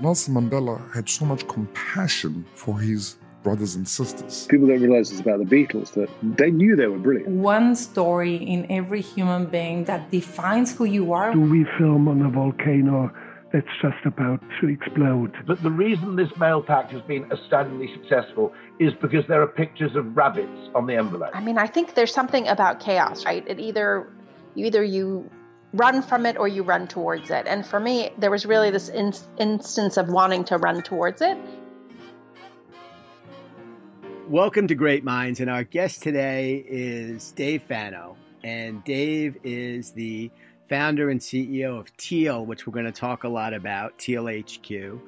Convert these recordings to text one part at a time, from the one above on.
Nelson Mandela had so much compassion for his brothers and sisters. People don't realize it's about the Beatles that they knew they were brilliant. One story in every human being that defines who you are. Do we film on a volcano that's just about to explode? But the reason this mail pack has been astoundingly successful is because there are pictures of rabbits on the envelope. I mean, I think there's something about chaos, right? It either you either you run from it or you run towards it. And for me, there was really this in- instance of wanting to run towards it. Welcome to Great Minds, and our guest today is Dave Fano. And Dave is the founder and CEO of Teal, which we're going to talk a lot about, Teal HQ.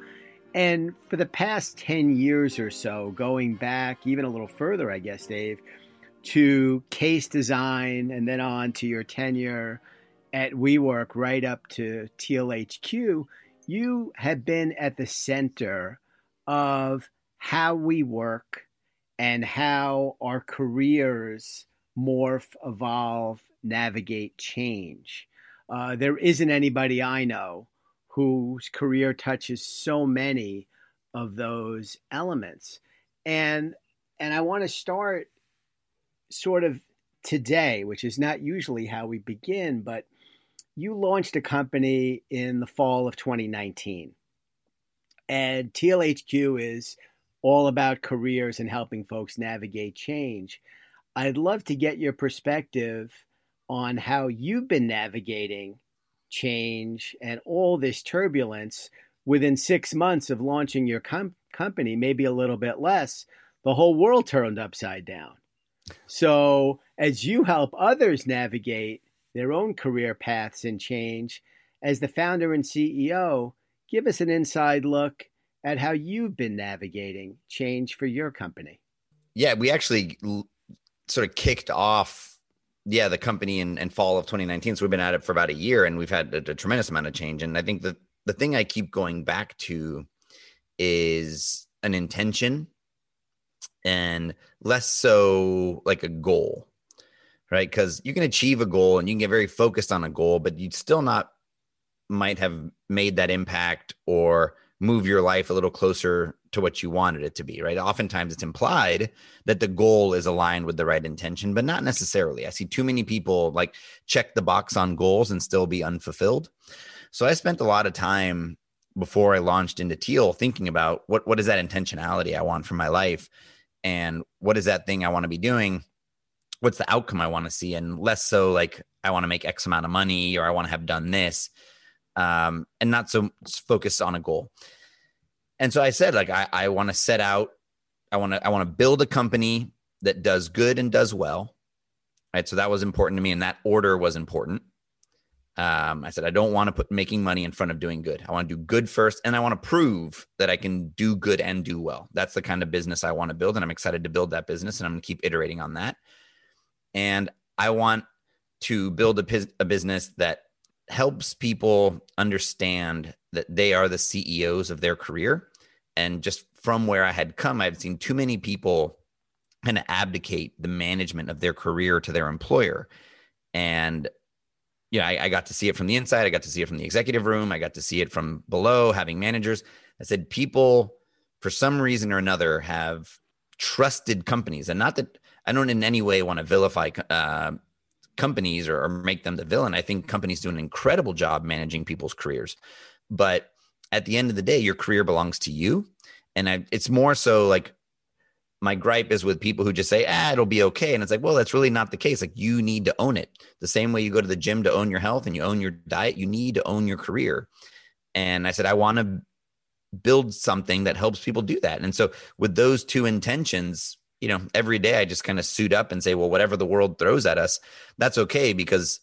And for the past 10 years or so, going back even a little further, I guess, Dave, to case design and then on to your tenure at WeWork right up to Teal HQ, you have been at the center of how we work and how our careers morph, evolve, navigate, change. Uh, there isn't anybody I know whose career touches so many of those elements. And and I want to start sort of today, which is not usually how we begin, but you launched a company in the fall of 2019. And Teal HQ is all about careers and helping folks navigate change. I'd love to get your perspective on how you've been navigating change and all this turbulence within six months of launching your com- company, maybe a little bit less. The whole world turned upside down. So, as you help others navigate their own career paths and change, as the founder and CEO, give us an inside look at how you've been navigating change for your company. Yeah, we actually sort of kicked off, yeah, the company in, in fall of 2019. So we've been at it for about a year, and we've had a, a tremendous amount of change. And I think the the thing I keep going back to is an intention, and less so like a goal, right? Because you can achieve a goal and you can get very focused on a goal, but you still not might have made that impact or move your life a little closer to what you wanted it to be, right? Oftentimes it's implied that the goal is aligned with the right intention, but not necessarily. I see too many people like check the box on goals and still be unfulfilled. So I spent a lot of time before I launched into Teal thinking about what what is that intentionality I want for my life and what is that thing I want to be doing? What's the outcome I want to see? And less so like I want to make X amount of money or I want to have done this um, and not so focused on a goal. And so I said, like, I, I want to set out, I want to, I want to build a company that does good and does well. Right. So that was important to me. And that order was important. Um, I said, I don't want to put making money in front of doing good. I want to do good first. And I want to prove that I can do good and do well. That's the kind of business I want to build. And I'm excited to build that business. And I'm going to keep iterating on that. And I want to build a, a business that helps people understand that they are the CEOs of their career. And just from where I had come, I've seen too many people kind of abdicate the management of their career to their employer. And yeah, I, I, got to see it from the inside. I got to see it from the executive room. I got to see it from below, having managers. I said, people, for some reason or another, have trusted companies. And not that I don't in any way want to vilify uh, companies or, or make them the villain. I think companies do an incredible job managing people's careers. But at the end of the day, your career belongs to you. And I, it's more so like my gripe is with people who just say, ah, it'll be okay. And it's like, well, that's really not the case. Like you need to own it. The same way you go to the gym to own your health and you own your diet, you need to own your career. And I said, I want to build something that helps people do that. And so with those two intentions, you know, every day I just kind of suit up and say, well, whatever the world throws at us, that's okay because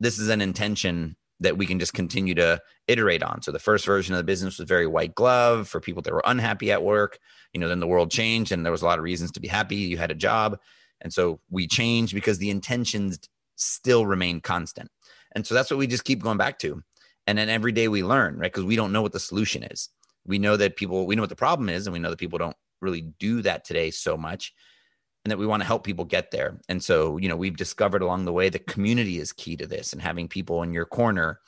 this is an intention that we can just continue to iterate on. So the first version of the business was very white glove for people that were unhappy at work. You know, then the world changed and there was a lot of reasons to be happy. You had a job. And so we changed because the intentions still remain constant. And so that's what we just keep going back to. And then every day we learn, right? Because we don't know what the solution is. We know that people, we know what the problem is, and we know that people don't really do that today so much and that we want to help people get there. And so, you know, we've discovered along the way the community is key to this and having people in your corner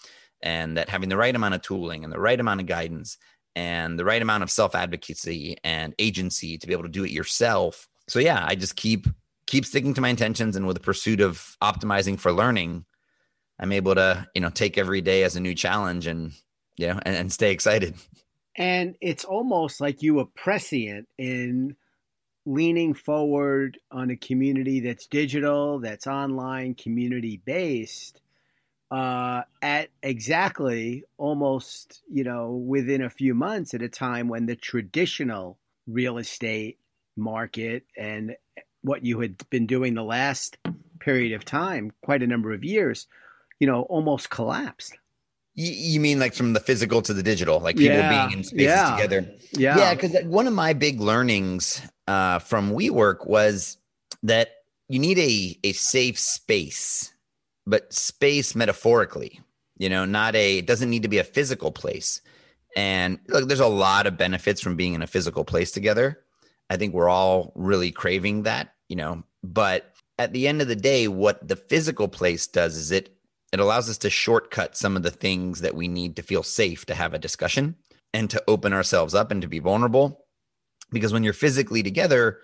and that having the right amount of tooling and the right amount of guidance and the right amount of self advocacy and agency to be able to do it yourself. So yeah, I just keep keep sticking to my intentions and with the pursuit of optimizing for learning, I'm able to, you know, take every day as a new challenge and you know, and, and stay excited. And it's almost like you were prescient in leaning forward on a community that's digital, that's online, community based, uh, at exactly almost, you know, within a few months at a time when the traditional real estate market and what you had been doing the last period of time, quite a number of years, you know, almost collapsed. You mean like from the physical to the digital, like people Yeah, being in spaces yeah, together? Yeah. Yeah, because one of my big learnings uh, from WeWork was that you need a a safe space, but space metaphorically. You know, not a. It doesn't need to be a physical place. And look, there's a lot of benefits from being in a physical place together. I think we're all really craving that. You know, but at the end of the day, what the physical place does is it it allows us to shortcut some of the things that we need to feel safe to have a discussion and to open ourselves up and to be vulnerable. Because when you're physically together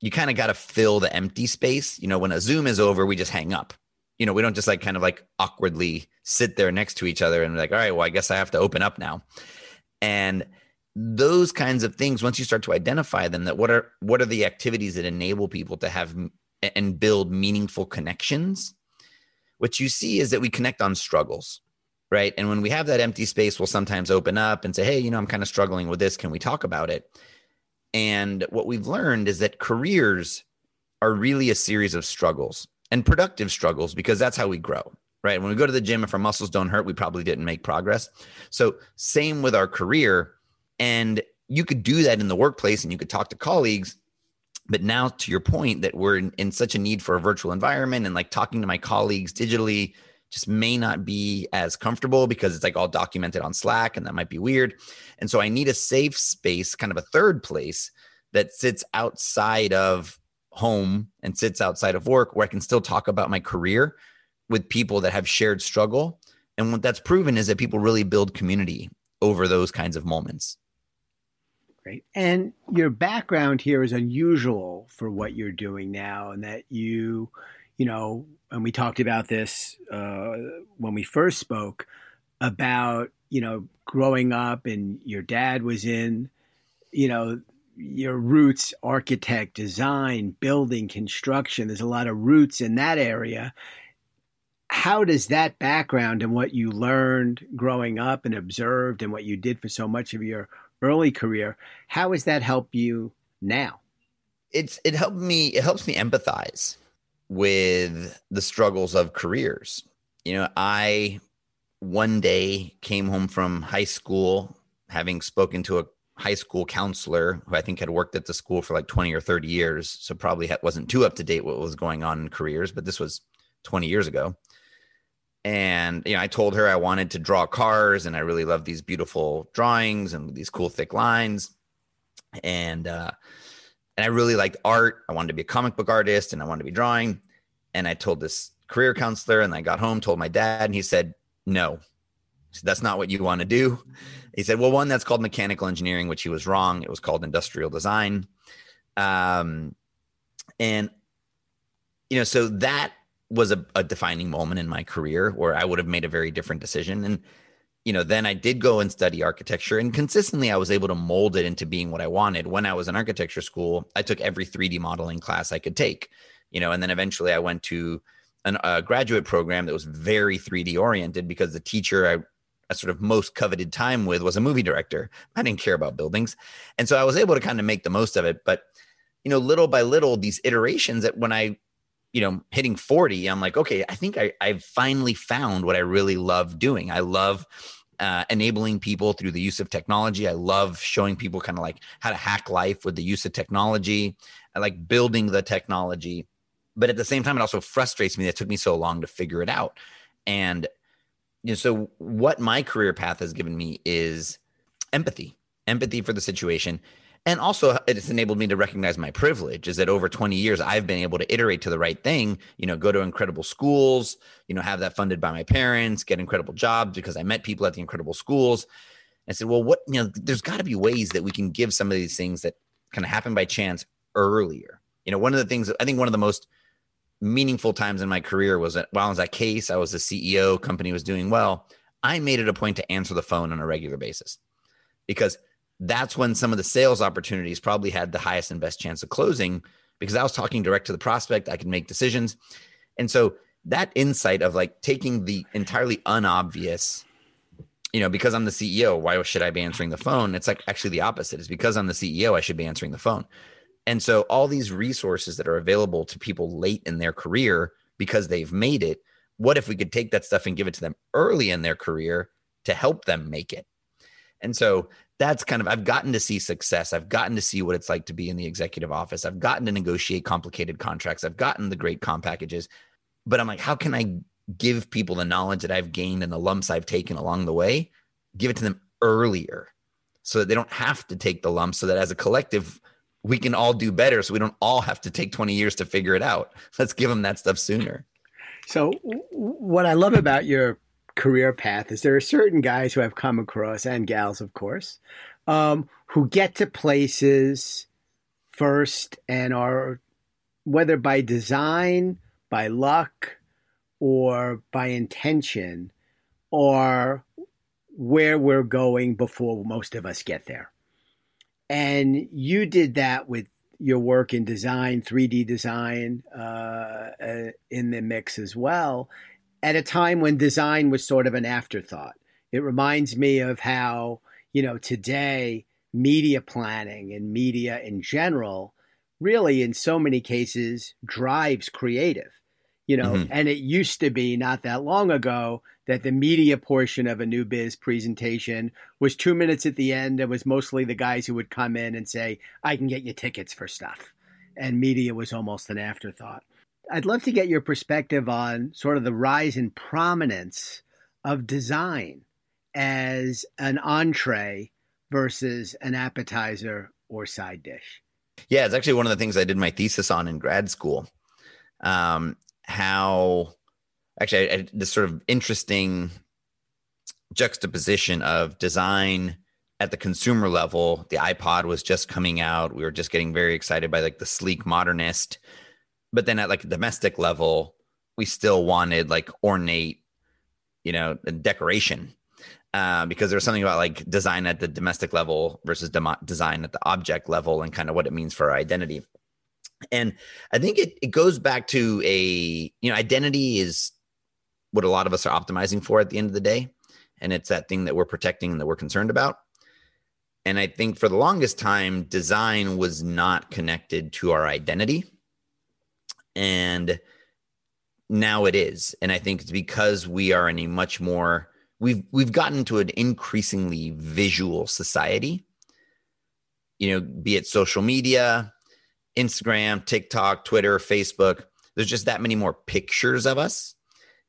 you kind of got to fill the empty space. You know when a zoom is over we just hang up. You know we don't just like kind of like awkwardly sit there next to each other and like all right well i guess i have to open up now. And those kinds of things once you start to identify them that what are what are the activities that enable people to have and build meaningful connections what you see is that we connect on struggles right? And when we have that empty space we'll sometimes open up and say hey you know i'm kind of struggling with this. Can we talk about it? And what we've learned is that careers are really a series of struggles and productive struggles because that's how we grow right? When we go to the gym if our muscles don't hurt we probably didn't make progress. So same with our career. And you could do that in the workplace and you could talk to colleagues but now to your point that we're in, in such a need for a virtual environment and like talking to my colleagues digitally just may not be as comfortable because it's like all documented on slack and that might be weird. And so i need a safe space kind of a third place that sits outside of home and sits outside of work where i can still talk about my career with people that have shared struggle. And what that's proven is that people really build community over those kinds of moments And your background here is unusual for what you're doing now, and that you, you know, and we talked about this uh, when we first spoke about, you know, growing up and your dad was in, you know, your roots, architect, design, building, construction. There's a lot of roots in that area. How does that background and what you learned growing up and observed and what you did for so much of your early career, how has that helped you now? it's it helped me it helps me empathize with the struggles of careers you know i one day came home from high school having spoken to a high school counselor who i think had worked at the school for like 20 or 30 years so probably wasn't too up to date what was going on in careers but this was 20 years ago and you know i told her i wanted to draw cars and i really love these beautiful drawings and these cool thick lines and uh and I really liked art. I wanted to be a comic book artist and I wanted to be drawing. And I told this career counselor, and I got home, told my dad, and he said, No, said, that's not what you want to do. He said, Well, one, that's called mechanical engineering, which he was wrong. It was called industrial design. Um, and, you know, so that was a, a defining moment in my career where I would have made a very different decision. And, you know, then I did go and study architecture, and consistently I was able to mold it into being what I wanted. When I was in architecture school, I took every 3D modeling class I could take, you know, and then eventually I went to an, a graduate program that was very 3D oriented because the teacher I, I sort of most coveted time with was a movie director. I didn't care about buildings, and so I was able to kind of make the most of it. But you know, little by little, these iterations that when I you know hitting 40 i'm like okay i think I, i've finally found what i really love doing. I love uh, enabling people through the use of technology. I love showing people kind of like how to hack life with the use of technology. I like building the technology. But at the same time it also frustrates me that it took me so long to figure it out. And you know, so what my career path has given me is empathy empathy for the situation and also it's enabled me to recognize my privilege is that over 20 years i've been able to iterate to the right thing you know go to incredible schools you know have that funded by my parents get incredible jobs because i met people at the incredible schools I said, well, what, you know, there's got to be ways that we can give some of these things that kind of happen by chance earlier. You know, one of the things I think one of the most meaningful times in my career was that while I was at Case, I was the CEO, company was doing well. I made it a point to answer the phone on a regular basis because that's when some of the sales opportunities probably had the highest and best chance of closing because I was talking direct to the prospect. I could make decisions. And so that insight of like taking the entirely unobvious, you know, because I'm the CEO, why should I be answering the phone? It's like actually the opposite. It's because I'm the CEO, I should be answering the phone. And so all these resources that are available to people late in their career because they've made it, what if we could take that stuff and give it to them early in their career to help them make it? And so that's kind of I've gotten to see success. I've gotten to see what it's like to be in the executive office. I've gotten to negotiate complicated contracts. I've gotten the great comp packages. But I'm like, how can I give people the knowledge that I've gained and the lumps I've taken along the way, give it to them earlier so that they don't have to take the lumps so that as a collective we can all do better so we don't all have to take 20 years to figure it out. Let's give them that stuff sooner. So, what I love about your career path is there are certain guys who I've come across, and gals, of course, um, who get to places first and are, whether by design, by luck, or by intention, or where we're going before most of us get there. And you did that with your work in design, 3D design uh, uh, in the mix as well, at a time when design was sort of an afterthought. It reminds me of how, you know, today media planning and media in general really, in so many cases, drives creative. You know, mm-hmm. and it used to be not that long ago that the media portion of a new biz presentation was two minutes at the end and was mostly the guys who would come in and say, I can get you tickets for stuff. And media was almost an afterthought. I'd love to get your perspective on sort of the rise in prominence of design as an entree versus an appetizer or side dish. Yeah, it's actually one of the things I did my thesis on in grad school. Um, how actually I, I, this sort of interesting juxtaposition of design at the consumer level the ipod was just coming out we were just getting very excited by like the sleek modernist but then at like a domestic level we still wanted like ornate you know decoration uh, because there's something about like design at the domestic level versus de- design at the object level and kind of what it means for our identity and i think it, it goes back to a you know identity is what a lot of us are optimizing for at the end of the day. And it's that thing that we're protecting and that we're concerned about. And I think for the longest time, design was not connected to our identity. And now it is. And I think it's because we are in a much more we've we've gotten to an increasingly visual society. You know, be it social media, Instagram, TikTok, Twitter, Facebook, there's just that many more pictures of us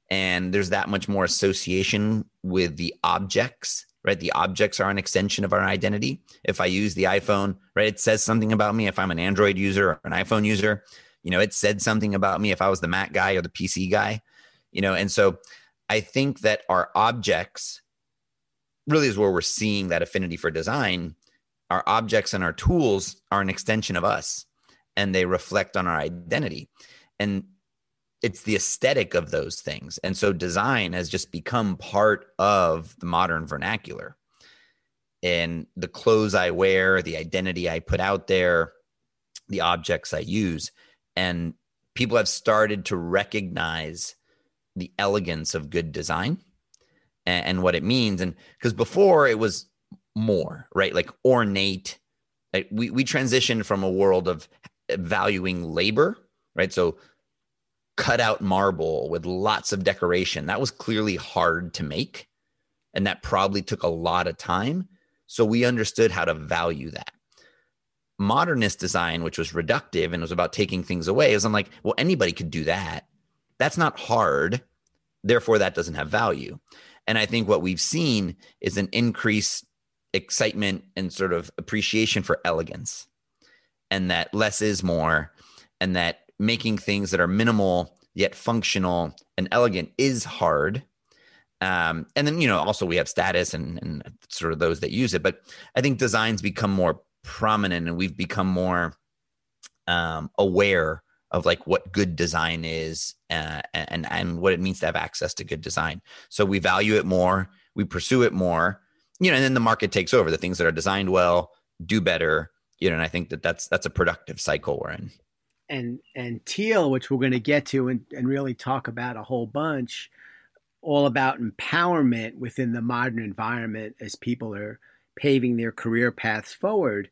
and there's that much more association with the objects right the objects are an extension of our identity if i use the iphone right it says something about me if i'm an android user or an iphone user you know it said something about me if i was the mac guy or the pc guy you know and so i think that our objects really is where we're seeing that affinity for design our objects and our tools are an extension of us and they reflect on our identity and it's the aesthetic of those things. And so design has just become part of the modern vernacular. And the clothes I wear, the identity I put out there, the objects I use. And people have started to recognize the elegance of good design and, and what it means. And because before it was more, right? Like ornate. Like we, we transitioned from a world of valuing labor, right? So cut out marble with lots of decoration. That was clearly hard to make. And that probably took a lot of time. So we understood how to value that. Modernist design, which was reductive and was about taking things away, is I'm like, well, anybody could do that. That's not hard. Therefore, that doesn't have value. And I think what we've seen is an increased excitement and sort of appreciation for elegance and that less is more and that making things that are minimal yet functional and elegant is hard Um, and then you know also we have status and and sort of those that use it, but I think designs become more prominent and we've become more um, aware of like what good design is uh, and and what it means to have access to good design. So we value it more, we pursue it more, you know, and then the market takes over. The things that are designed well do better, you know. And I think that that's that's a productive cycle we're in. And and teal, which we're going to get to and, and really talk about a whole bunch, all about empowerment within the modern environment as people are paving their career paths forward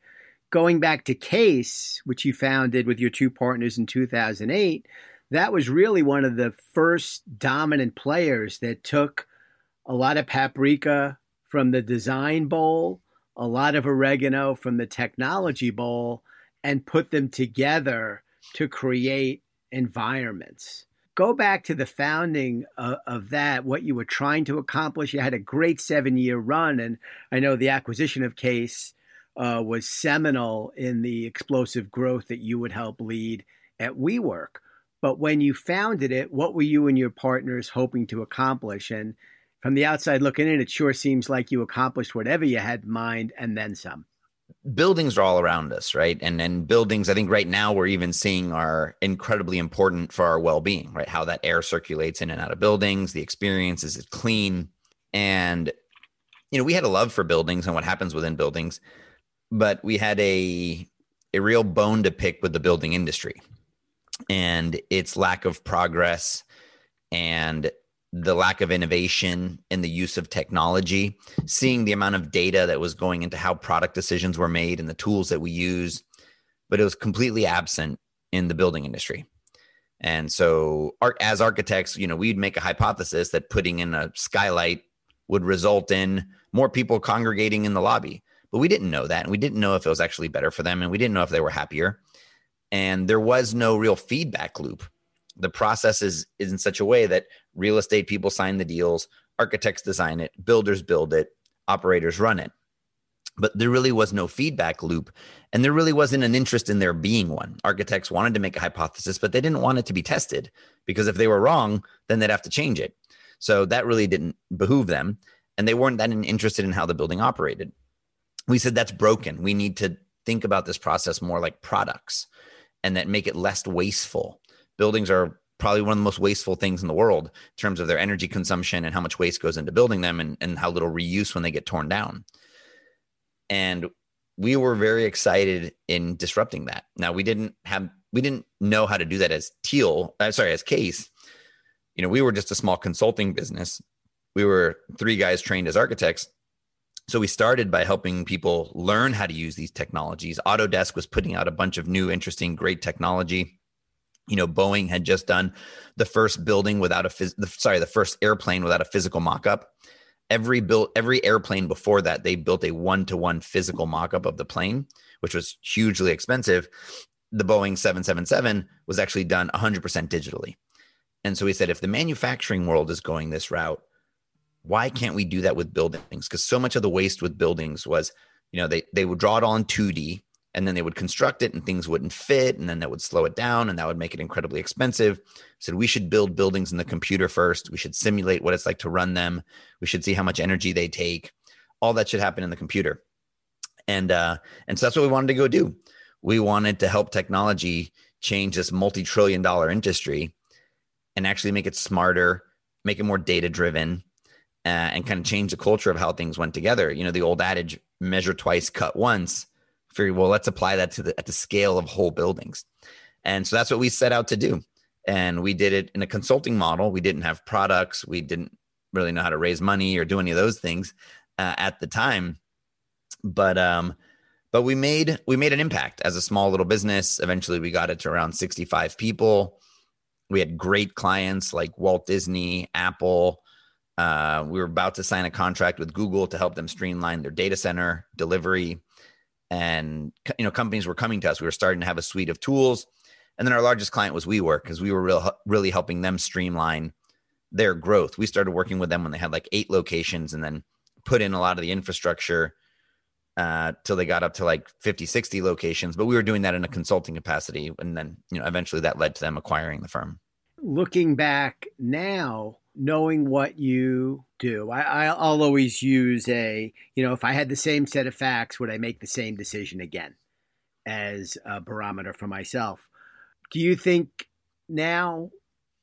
going back to Case, which you founded with your two partners in 2008, that was really one of the first dominant players that took a lot of paprika from the design bowl, a lot of oregano from the technology bowl, and put them together to create environments. Go back to the founding of, of that, what you were trying to accomplish. You had a great seven year run, and I know the acquisition of Case uh, was seminal in the explosive growth that you would help lead at WeWork. But when you founded it, what were you and your partners hoping to accomplish? And from the outside looking in, it sure seems like you accomplished whatever you had in mind and then some. Buildings are all around us, right? And and buildings, I think right now we're even seeing are incredibly important for our well-being, right? How that air circulates in and out of buildings, the experience is it clean, and you know we had a love for buildings and what happens within buildings but we had a a real bone to pick with the building industry and its lack of progress and the lack of innovation in the use of technology, seeing the amount of data that was going into how product decisions were made and the tools that we use, but it was completely absent in the building industry. And so, as architects, you know, we'd make a hypothesis that putting in a skylight would result in more people congregating in the lobby. But we didn't know that. And we didn't know if it was actually better for them. And we didn't know if they were happier. And there was no real feedback loop. The process is, is in such a way that real estate people sign the deals, architects design it, builders build it, operators run it. But there really was no feedback loop. And there really wasn't an interest in there being one. Architects wanted to make a hypothesis, but they didn't want it to be tested because if they were wrong, then they'd have to change it. So that really didn't behoove them. And they weren't that interested in how the building operated we said that's broken. We need to think about this process more like products and that make it less wasteful. Buildings are probably one of the most wasteful things in the world in terms of their energy consumption and how much waste goes into building them and, and how little reuse when they get torn down. And we were very excited in disrupting that. Now we didn't have we didn't know how to do that as Teal, uh, sorry, as Case. You know, we were just a small consulting business. We were three guys trained as architects so we started by helping people learn how to use these technologies. Autodesk was putting out a bunch of new, interesting, great technology. You know, Boeing had just done the first building without a phys- the, sorry, the first airplane without a physical mock-up. Every built every airplane before that, they built a one-to-one physical mock-up of the plane, which was hugely expensive. The Boeing 777 was actually done 100% digitally. And so we said, if the manufacturing world is going this route, why can't we do that with buildings? Because so much of the waste with buildings was, you know, they they would draw it in 2D and then they would construct it and things wouldn't fit and then that would slow it down and that would make it incredibly expensive. So we should build buildings in the computer first. We should simulate what it's like to run them. We should see how much energy they take. All that should happen in the computer. And uh and so that's what we wanted to go do. We wanted to help technology change this multi-trillion dollar industry and actually make it smarter, make it more data driven uh, and kind of change the culture of how things went together. You know, the old adage, measure twice, cut once. Well, let's apply that to the at the scale of whole buildings. And so that's what we set out to do. And we did it in a consulting model. We didn't have products. We didn't really know how to raise money or do any of those things uh, at the time. But um, but we made we made an impact as a small little business. Eventually, we got it to around sixty five people. We had great clients like Walt Disney, Apple, uh, we were about to sign a contract with Google to help them streamline their data center delivery, and you know companies were coming to us. We were starting to have a suite of tools, and then our largest client was WeWork because we were real, really helping them streamline their growth. We started working with them when they had like eight locations, and then put in a lot of the infrastructure uh, till they got up to like 50, 60 locations. But we were doing that in a consulting capacity, and then you know eventually that led to them acquiring the firm. Looking back now knowing what you do, I, I'll always use a, you know, if I had the same set of facts, would I make the same decision again as a barometer for myself? Do you think now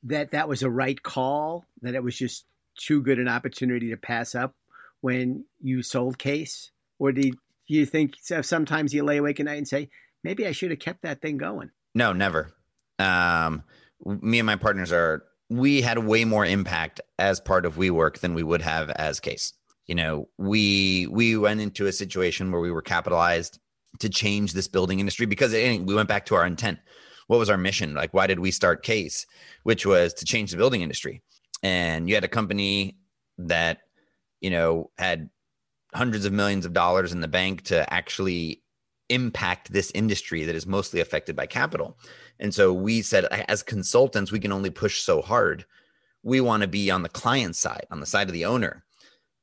that that was a right call, that it was just too good an opportunity to pass up when you sold Case? Or do you, do you think sometimes you lay awake at night and say, maybe I should have kept that thing going? No, never. Um, me and my partners are we had way more impact as part of WeWork than we would have as Case. You know, we we went into a situation where we were capitalized to change this building industry because we went back to our intent. What was our mission? Like, why did we start Case? Which was to change the building industry. And you had a company that, you know, had hundreds of millions of dollars in the bank to actually impact this industry that is mostly affected by capital. And so we said, as consultants, we can only push so hard. We want to be on the client side, on the side of the owner,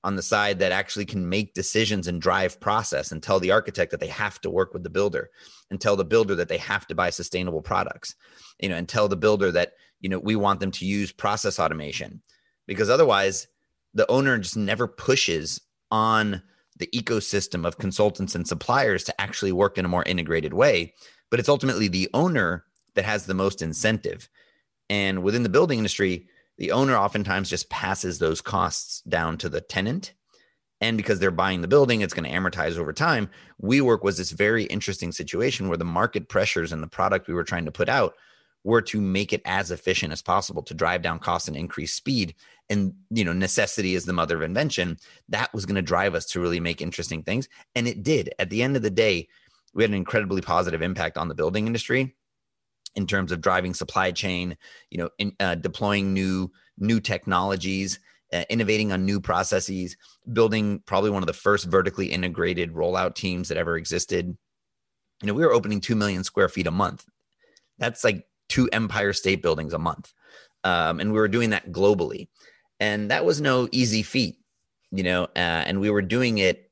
on the side that actually can make decisions and drive process and tell the architect that they have to work with the builder and tell the builder that they have to buy sustainable products, you know, and tell the builder that, you know, we want them to use process automation because otherwise the owner just never pushes on the ecosystem of consultants and suppliers to actually work in a more integrated way. But it's ultimately the owner that has the most incentive. And within the building industry, the owner oftentimes just passes those costs down to the tenant. And because they're buying the building, it's going to amortize over time. WeWork was this very interesting situation where the market pressures and the product we were trying to put out were to make it as efficient as possible to drive down costs and increase speed. And you know, necessity is the mother of invention. That was going to drive us to really make interesting things. And it did. At the end of the day, we had an incredibly positive impact on the building industry in terms of driving supply chain, you know, in, uh, deploying new new technologies, uh, innovating on new processes, building probably one of the first vertically integrated rollout teams that ever existed. You know, we were opening two million square feet a month. That's like two Empire State Buildings a month, um, and we were doing that globally, and that was no easy feat. You know, uh, and we were doing it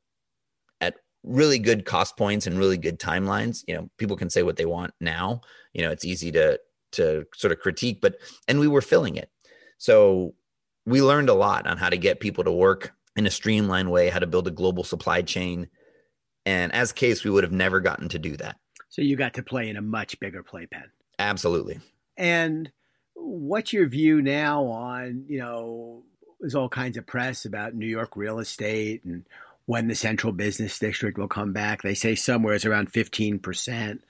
really good cost points and really good timelines. You know, people can say what they want now. You know, it's easy to to sort of critique, but and we were filling it. So we learned a lot on how to get people to work in a streamlined way, how to build a global supply chain. And as case, we would have never gotten to do that. So you got to play in a much bigger playpen. Absolutely. And what's your view now on, you know, there's all kinds of press about New York real estate and when the central business district will come back. They say somewhere it's around 15%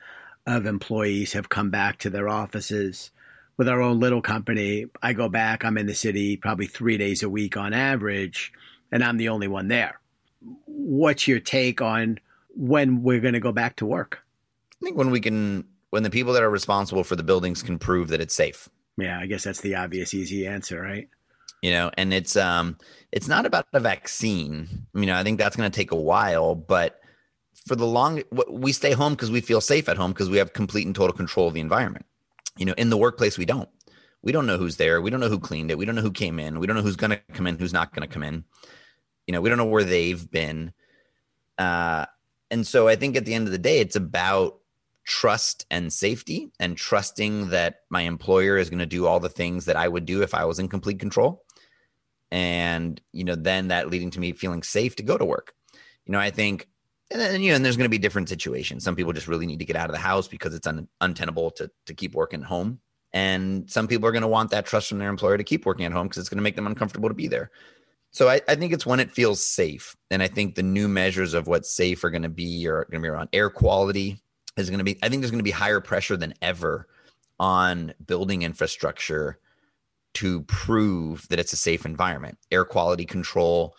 of employees have come back to their offices. With our own little company, I go back, I'm in the city probably three days a week on average, and I'm the only one there. What's your take on when we're going to go back to work? I think when we can, when the people that are responsible for the buildings can prove that it's safe. Yeah, I guess that's the obvious, easy answer, right? You know and it's um it's not about a vaccine you know i think that's going to take a while but for the long we stay home because we feel safe at home because we have complete and total control of the environment. You know in the workplace we don't. We don't know who's there. We don't know who cleaned it. We don't know who came in. We don't know who's going to come in who's not going to come in. You know we don't know where they've been. Uh and so i think at the end of the day it's about trust and safety and trusting that my employer is going to do all the things that I would do if I was in complete control and you know then that leading to me feeling safe to go to work. You know i think and then you know and there's going to be different situations. Some people just really need to get out of the house because it's un- untenable to to keep working at home. And some people are going to want that trust from their employer to keep working at home because it's going to make them uncomfortable to be there. So I, I think it's when it feels safe. And i think the new measures of what's safe are going to be are going to be around air quality is going to be i think there's going to be higher pressure than ever on building infrastructure to prove that it's a safe environment. Air quality control,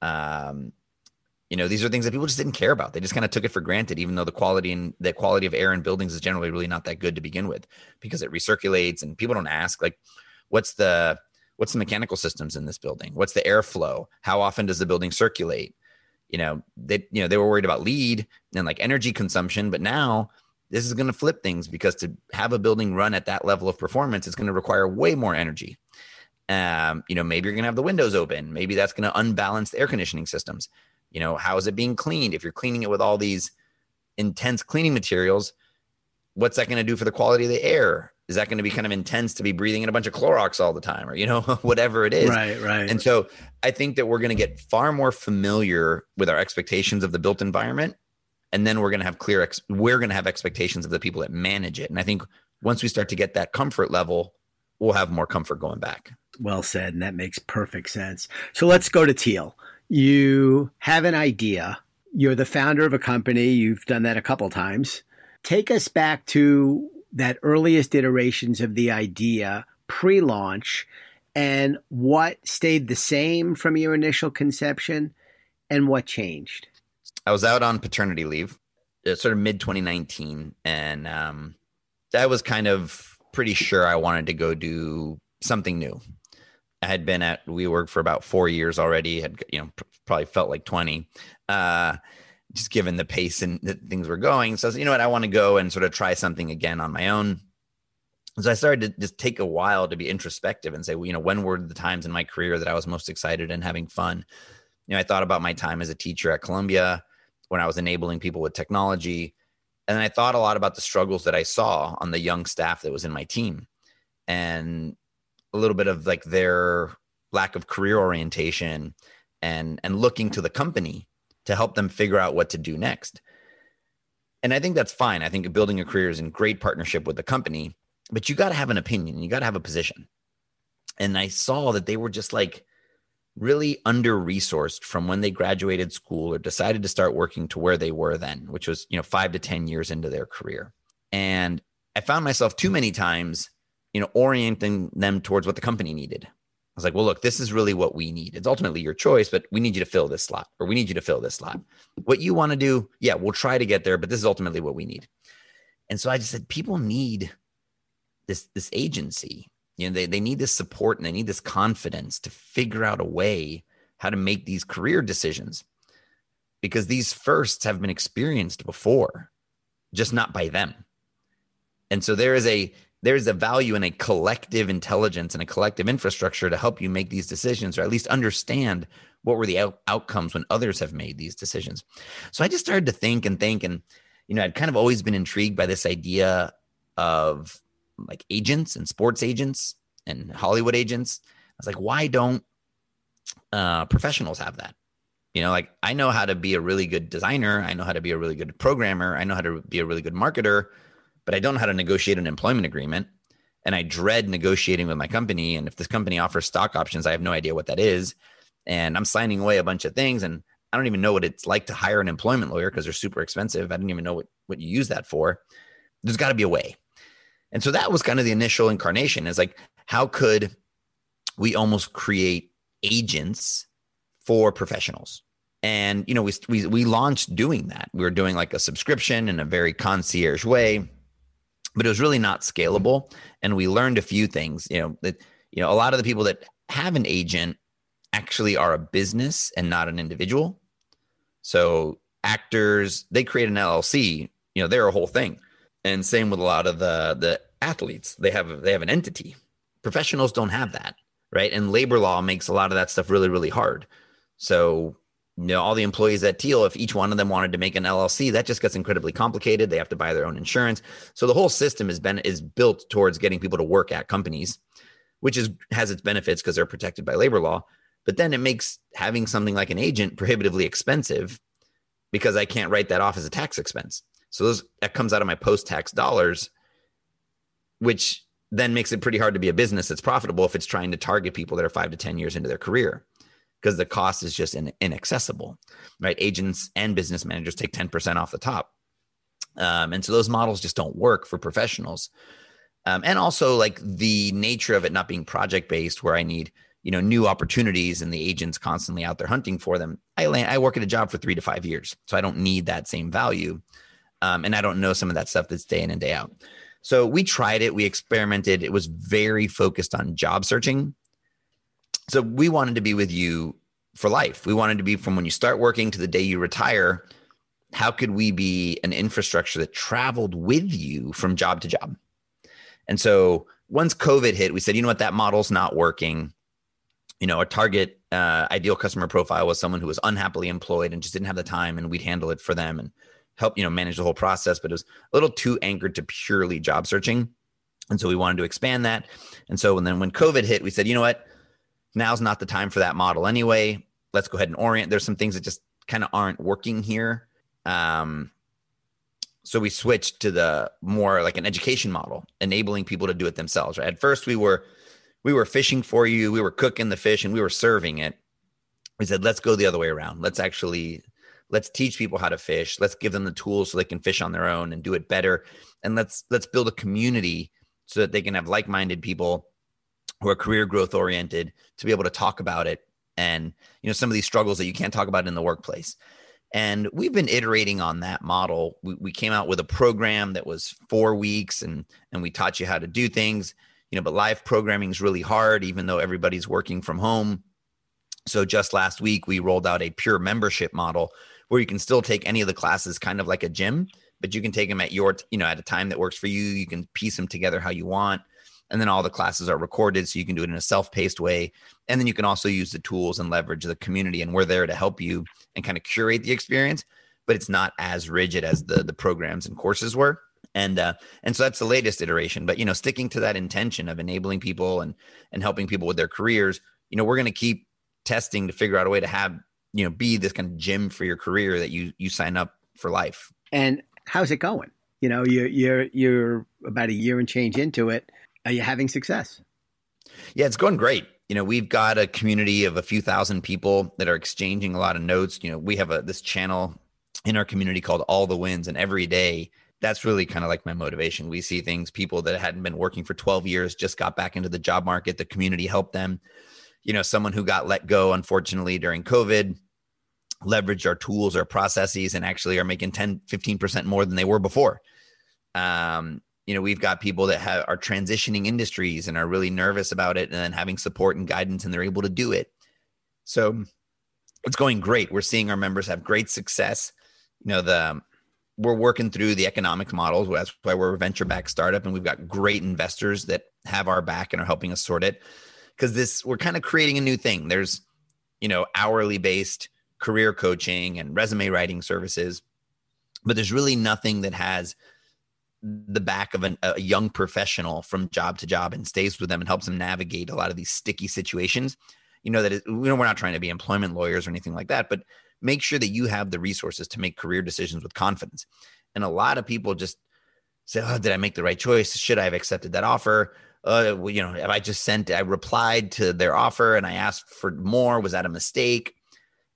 um, you know, these are things that people just didn't care about. They just kind of took it for granted, even though the quality and the quality of air in buildings is generally really not that good to begin with, because it recirculates and people don't ask like, what's the what's the mechanical systems in this building? What's the airflow? How often does the building circulate? You know, they you know they were worried about lead and like energy consumption, but now this is going to flip things because to have a building run at that level of performance, it's going to require way more energy. Um, you know, maybe you're going to have the windows open. Maybe that's going to unbalance the air conditioning systems. You know, how is it being cleaned? If you're cleaning it with all these intense cleaning materials, what's that going to do for the quality of the air? is that going to be kind of intense to be breathing in a bunch of Clorox all the time or, you know, whatever it is. Right, right. And so I think that we're going to get far more familiar with our expectations of the built environment. And then we're going to have clear, ex- we're going to have expectations of the people that manage it. And I think once we start to get that comfort level, we'll have more comfort going back. Well said. And that makes perfect sense. So let's go to Teal. You have an idea. You're the founder of a company. You've done that a couple times. Take us back to that earliest iterations of the idea pre launch and what stayed the same from your initial conception and what changed? I was out on paternity leave, sort of mid 2019, and um, I was kind of pretty sure I wanted to go do something new. I had been at WeWork for about four years already. Had you know probably felt like 20. Uh, just given the pace and that things were going. So, you know what, I want to go and sort of try something again on my own. So I started to just take a while to be introspective and say, well, you know, when were the times in my career that I was most excited and having fun? You know, I thought about my time as a teacher at Columbia when I was enabling people with technology. And I thought a lot about the struggles that I saw on the young staff that was in my team and a little bit of like their lack of career orientation and and looking to the company to help them figure out what to do next. And I think that's fine. I think building a career is in great partnership with the company, but you got to have an opinion, you got to have a position. And I saw that they were just like really under resourced from when they graduated school or decided to start working to where they were then, which was, you know, 5 to 10 years into their career. And I found myself too many times, you know, orienting them towards what the company needed I was like, well, look, this is really what we need. It's ultimately your choice, but we need you to fill this slot or we need you to fill this slot. What you want to do, yeah, we'll try to get there, but this is ultimately what we need. And so I just said, people need this this agency. You know, they, they need this support and they need this confidence to figure out a way how to make these career decisions because these firsts have been experienced before, just not by them. And so there is a there's a value in a collective intelligence and a collective infrastructure to help you make these decisions or at least understand what were the out- outcomes when others have made these decisions. So i just started to think and think and you know i'd kind of always been intrigued by this idea of like agents and sports agents and hollywood agents. I was like why don't uh, professionals have that? You know like i know how to be a really good designer. I know how to be a really good programmer. I know how to be a really good marketer but I don't know how to negotiate an employment agreement. And I dread negotiating with my company. And if this company offers stock options, I have no idea what that is. And I'm signing away a bunch of things. And I don't even know what it's like to hire an employment lawyer because they're super expensive. I didn't even know what, what you use that for. There's got to be a way. And so that was kind of the initial incarnation is like, how could we almost create agents for professionals? And, you know, we, we, we launched doing that. We were doing like a subscription in a very concierge way but it was really not scalable. And we learned a few things. You know that you know a lot of the people that have an agent actually are a business and not an individual. So actors they create an LLC. You know they're a whole thing. And same with a lot of the the athletes. They have they have an entity. Professionals don't have that, right? And labor law makes a lot of that stuff really really hard. So you know all the employees at teal if each one of them wanted to make an llc that just gets incredibly complicated. They have to buy their own insurance. So the whole system has been is built towards getting people to work at companies which is has its benefits because they're protected by labor law. But then it makes having something like an agent prohibitively expensive because i can't write that off as a tax expense. So those that comes out of my post-tax dollars which then makes it pretty hard to be a business that's profitable if it's trying to target people that are five to ten years into their career because the cost is just in, inaccessible, right? Agents and business managers take 10% off the top. Um, and so those models just don't work for professionals. Um, and also like the nature of it not being project based where I need, you know, new opportunities and the agents constantly out there hunting for them. I land, I work at a job for three to five years. So I don't need that same value. Um, and I don't know some of that stuff that's day in and day out. So we tried it, we experimented. It was very focused on job searching so we wanted to be with you for life. We wanted to be from when you start working to the day you retire. How could we be an infrastructure that traveled with you from job to job? And so once COVID hit, we said, you know what, that model's not working. You know, a target uh, ideal customer profile was someone who was unhappily employed and just didn't have the time, and we'd handle it for them and help, you know, manage the whole process. But it was a little too anchored to purely job searching. And so we wanted to expand that. And so and then when COVID hit, we said, you know what? Now's not the time for that model anyway. Let's go ahead and orient. There's some things that just kind of aren't working here. Um, so we switched to the more like an education model, enabling people to do it themselves. Right? At first, we were we were fishing for you, we were cooking the fish, and we were serving it. We said, let's go the other way around. Let's actually let's teach people how to fish. Let's give them the tools so they can fish on their own and do it better. And let's let's build a community so that they can have like-minded people who are career growth oriented to be able to talk about it and you know some of these struggles that you can't talk about in the workplace. And we've been iterating on that model. We, we came out with a program that was four weeks and and we taught you how to do things you know but live programming is really hard even though everybody's working from home. So just last week we rolled out a pure membership model where you can still take any of the classes kind of like a gym but you can take them at your you know at a time that works for you. You can piece them together how you want and then all the classes are recorded so you can do it in a self-paced way. And then you can also use the tools and leverage the community and we're there to help you and kind of curate the experience but it's not as rigid as the the programs and courses were. And uh, and so that's the latest iteration. But you know sticking to that intention of enabling people and and helping people with their careers you know we're going to keep testing to figure out a way to have you know be this kind of gym for your career that you you sign up for life. And how's it going? You know you're you're you're about a year and change into it are you having success? Yeah, it's going great. You know, we've got a community of a few thousand people that are exchanging a lot of notes. You know, we have a this channel in our community called All the Wins, and every day that's really kind of like my motivation. We see things, people that hadn't been working for 12 years just got back into the job market. The community helped them. You know, someone who got let go, unfortunately, during COVID, leveraged our tools, our processes, and actually are making 10, 15% more than they were before. Um, you know we've got people that have are transitioning industries and are really nervous about it and then having support and guidance and they're able to do it. So it's going great. We're seeing our members have great success. You know the um, we're working through the economic models. That's why we're a venture back startup and we've got great investors that have our back and are helping us sort it. Because this we're kind of creating a new thing. There's you know hourly based career coaching and resume writing services but there's really nothing that has the back of an, a young professional from job to job and stays with them and helps them navigate a lot of these sticky situations you know that it, you know we're not trying to be employment lawyers or anything like that but make sure that you have the resources to make career decisions with confidence. And a lot of people just say oh did i make the right choice? Should i have accepted that offer? Uh, well, you know if i just sent i replied to their offer and i asked for more? Was that a mistake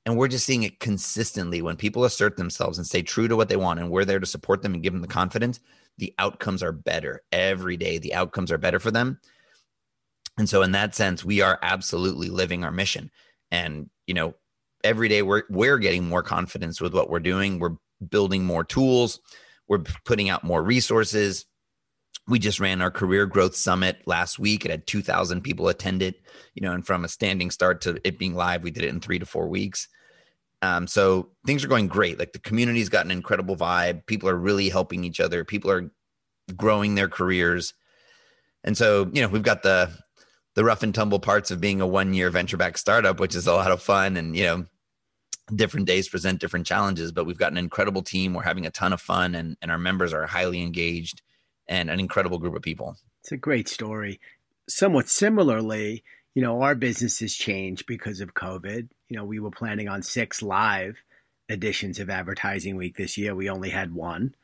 and we're just seeing it consistently when people assert themselves and stay true to what they want and we're there to support them and give them the confidence the outcomes are better every day. The outcomes are better for them. And so in that sense, we are absolutely living our mission. And, you know, every day we're we're getting more confidence with what we're doing. We're building more tools. We're putting out more resources. We just ran our career growth summit last week. It had 2,000 people attend it, you know, and from a standing start to it being live, we did it in three to four weeks. Um, so things are going great. Like the community's got an incredible vibe. People are really helping each other. People are growing their careers. And so, you know, we've got the the rough and tumble parts of being a one year venture back startup, which is a lot of fun. And, you know, different days present different challenges, but we've got an incredible team. We're having a ton of fun and, and our members are highly engaged and an incredible group of people. It's a great story. Somewhat similarly, you know, our business has changed because of COVID. You know, we were planning on six live editions of Advertising Week this year. We only had one.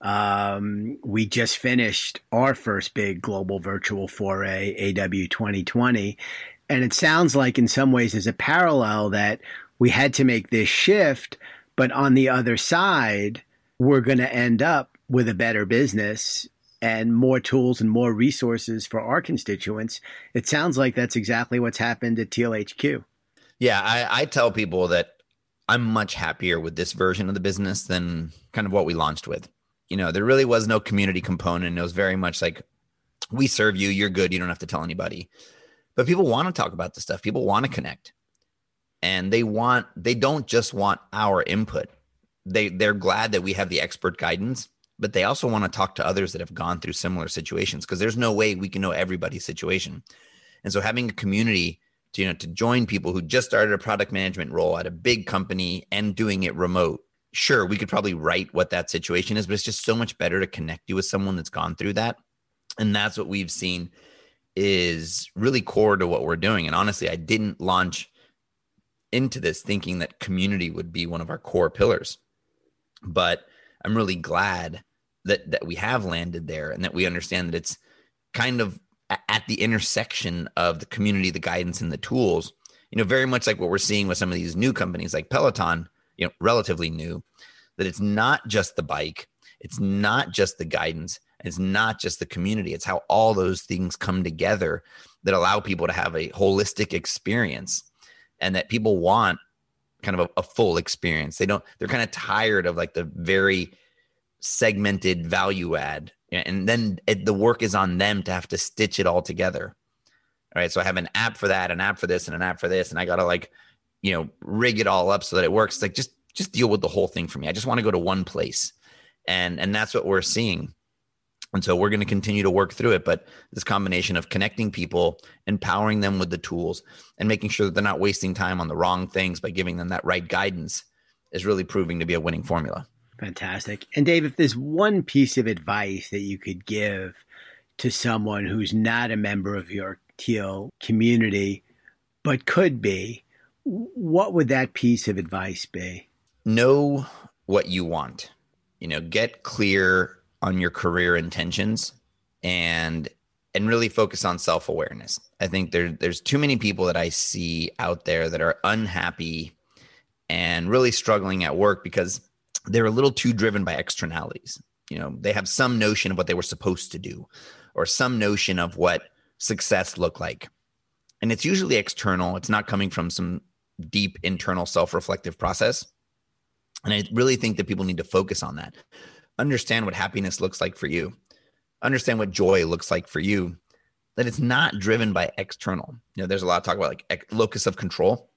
Um, we just finished our first big global virtual foray, AW 2020. And it sounds like, in some ways, there's a parallel that we had to make this shift, but on the other side, we're going to end up with a better business and more tools and more resources for our constituents. It sounds like that's exactly what's happened at Teal HQ. Yeah, I, I tell people that I'm much happier with this version of the business than kind of what we launched with. You know, there really was no community component. It was very much like, we serve you, you're good, you don't have to tell anybody. But people want to talk about this stuff. People want to connect. And they want, they don't just want our input. They they're glad that we have the expert guidance but they also want to talk to others that have gone through similar situations because there's no way we can know everybody's situation. And so having a community to you know to join people who just started a product management role at a big company and doing it remote. Sure, we could probably write what that situation is, but it's just so much better to connect you with someone that's gone through that. And that's what we've seen is really core to what we're doing. And honestly, I didn't launch into this thinking that community would be one of our core pillars. But I'm really glad that that we have landed there and that we understand that it's kind of at the intersection of the community, the guidance, and the tools. You know, very much like what we're seeing with some of these new companies like Peloton, you know, relatively new, that it's not just the bike, it's not just the guidance, it's not just the community, it's how all those things come together that allow people to have a holistic experience and that people want kind of a, a full experience. They don't, they're kind of tired of like the very segmented value add. And then it, the work is on them to have to stitch it all together. All right. So I have an app for that, an app for this, and an app for this. And I got to like, you know, rig it all up so that it works. Like just, just deal with the whole thing for me. I just want to go to one place. And, and that's what we're seeing. And so we're going to continue to work through it. But this combination of connecting people, empowering them with the tools, and making sure that they're not wasting time on the wrong things by giving them that right guidance is really proving to be a winning formula. Fantastic. And Dave, if there's one piece of advice that you could give to someone who's not a member of your teal community, but could be, what would that piece of advice be? Know what you want. You know, get clear on your career intentions and and really focus on self-awareness. I think there there's too many people that I see out there that are unhappy and really struggling at work because they're a little too driven by externalities. You know, they have some notion of what they were supposed to do or some notion of what success looked like. And it's usually external. It's not coming from some deep internal self-reflective process. And I really think that people need to focus on that understand what happiness looks like for you, understand what joy looks like for you, that it's not driven by external. You know, there's a lot of talk about like locus of control.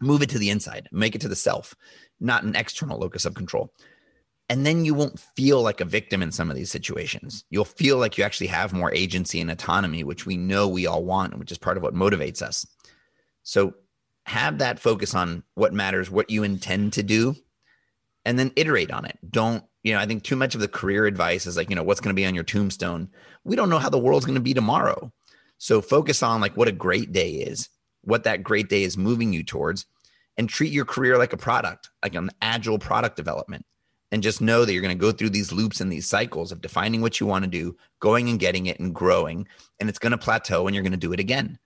Move it to the inside, make it to the self, not an external locus of control. And then you won't feel like a victim in some of these situations. You'll feel like you actually have more agency and autonomy, which we know we all want, which is part of what motivates us. So have that focus on what matters, what you intend to do, and then iterate on it. Don't you know, I think too much of the career advice is like, you know, what's going to be on your tombstone. We don't know how the world's going to be tomorrow. So focus on like what a great day is, what that great day is moving you towards, and treat your career like a product, like an agile product development. And just know that you're going to go through these loops and these cycles of defining what you want to do, going and getting it and growing. And it's going to plateau and you're going to do it again.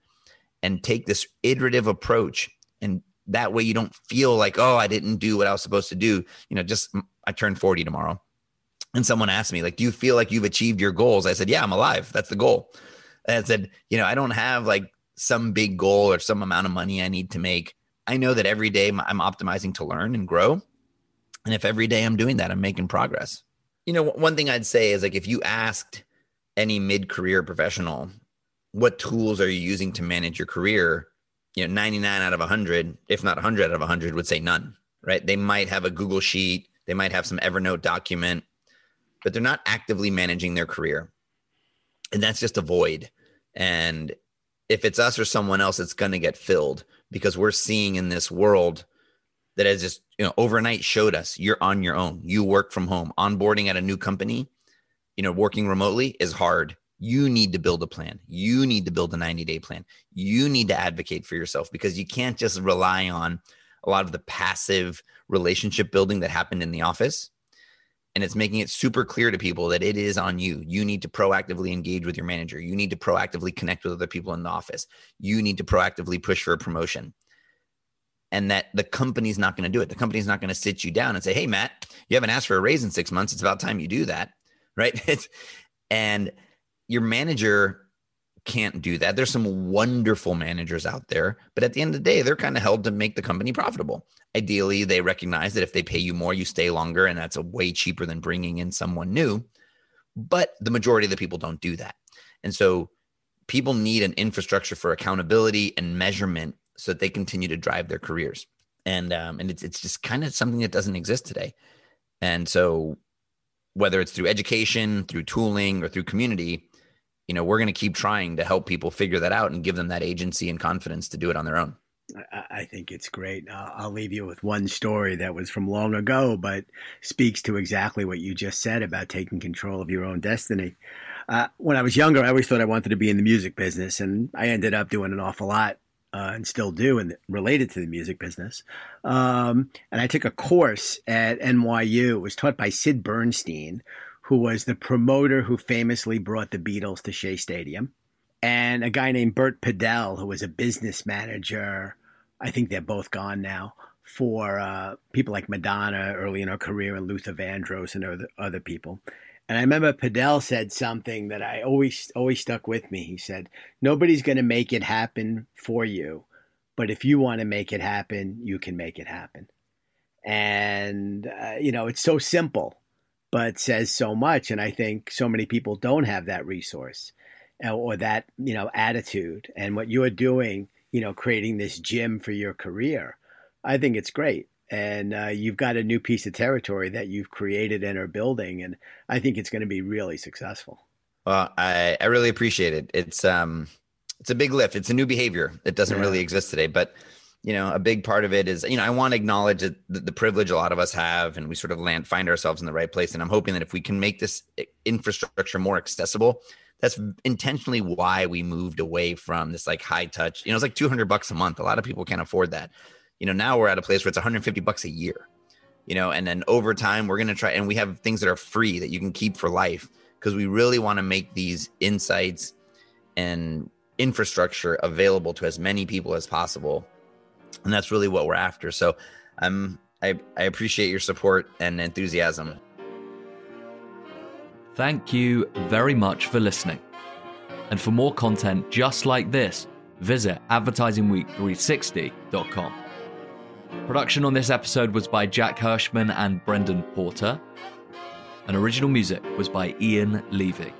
And take this iterative approach. And that way you don't feel like, oh, I didn't do what I was supposed to do. You know, just mm, I turned 40 tomorrow. And someone asked me, like, do you feel like you've achieved your goals? I said, yeah, I'm alive. That's the goal. And I said, you know, I don't have like some big goal or some amount of money I need to make. I know that every day I'm optimizing to learn and grow. And if every day I'm doing that, I'm making progress. You know, one thing I'd say is like if you asked any mid career professional, what tools are you using to manage your career? You know, 99 out of 100, if not 100 out of 100, would say none, right? They might have a Google Sheet, they might have some Evernote document, but they're not actively managing their career. And that's just a void. And if it's us or someone else, it's going to get filled because we're seeing in this world that has just, you know, overnight showed us you're on your own. You work from home. Onboarding at a new company, you know, working remotely is hard. You need to build a plan. You need to build a 90 day plan. You need to advocate for yourself because you can't just rely on a lot of the passive relationship building that happened in the office. And it's making it super clear to people that it is on you. You need to proactively engage with your manager. You need to proactively connect with other people in the office. You need to proactively push for a promotion. And that the company's not going to do it. The company's not going to sit you down and say, Hey, Matt, you haven't asked for a raise in six months. It's about time you do that. Right. And your manager can't do that. There's some wonderful managers out there, but at the end of the day, they're kind of held to make the company profitable. Ideally, they recognize that if they pay you more, you stay longer, and that's a way cheaper than bringing in someone new. But the majority of the people don't do that. And so people need an infrastructure for accountability and measurement so that they continue to drive their careers. And um, and it's it's just kind of something that doesn't exist today. And so whether it's through education, through tooling, or through community, you know, we're going to keep trying to help people figure that out and give them that agency and confidence to do it on their own. I think it's great. I'll leave you with one story that was from long ago, but speaks to exactly what you just said about taking control of your own destiny. Uh, when I was younger, I always thought I wanted to be in the music business, and I ended up doing an awful lot uh, and still do, and related to the music business. Um, and I took a course at NYU. It was taught by Sid Bernstein, who was the promoter who famously brought the Beatles to Shea Stadium, and a guy named Bert Padell, who was a business manager. I think they're both gone now for uh, people like Madonna early in her career and Luther Vandross and other, other people. And I remember Padell said something that I always always stuck with me. He said, "Nobody's going to make it happen for you, but if you want to make it happen, you can make it happen." And uh, you know, it's so simple, but says so much. And I think so many people don't have that resource uh, or that you know attitude. And what you're doing, you know, creating this gym for your career, I think it's great and uh, you've got a new piece of territory that you've created and are building and i think it's going to be really successful well i i really appreciate it it's um it's a big lift it's a new behavior that doesn't yeah. really exist today but you know a big part of it is you know i want to acknowledge the, the privilege a lot of us have and we sort of land find ourselves in the right place and i'm hoping that if we can make this eh, infrastructure more accessible that's intentionally why we moved away from this like high touch you know it's like 200 bucks a month. A lot of people can't afford that. You know now we're at a place where it's 150 bucks a year you know and then over time we're going to try and we have things that are free that you can keep for life because we really want to make these insights and infrastructure available to as many people as possible and that's really what we're after so i'm i, I appreciate your support and enthusiasm thank you very much for listening and for more content just like this visit advertisingweek360.com Production on this episode was by Jack Hirschman and Brendan Porter. And original music was by Ian Levy.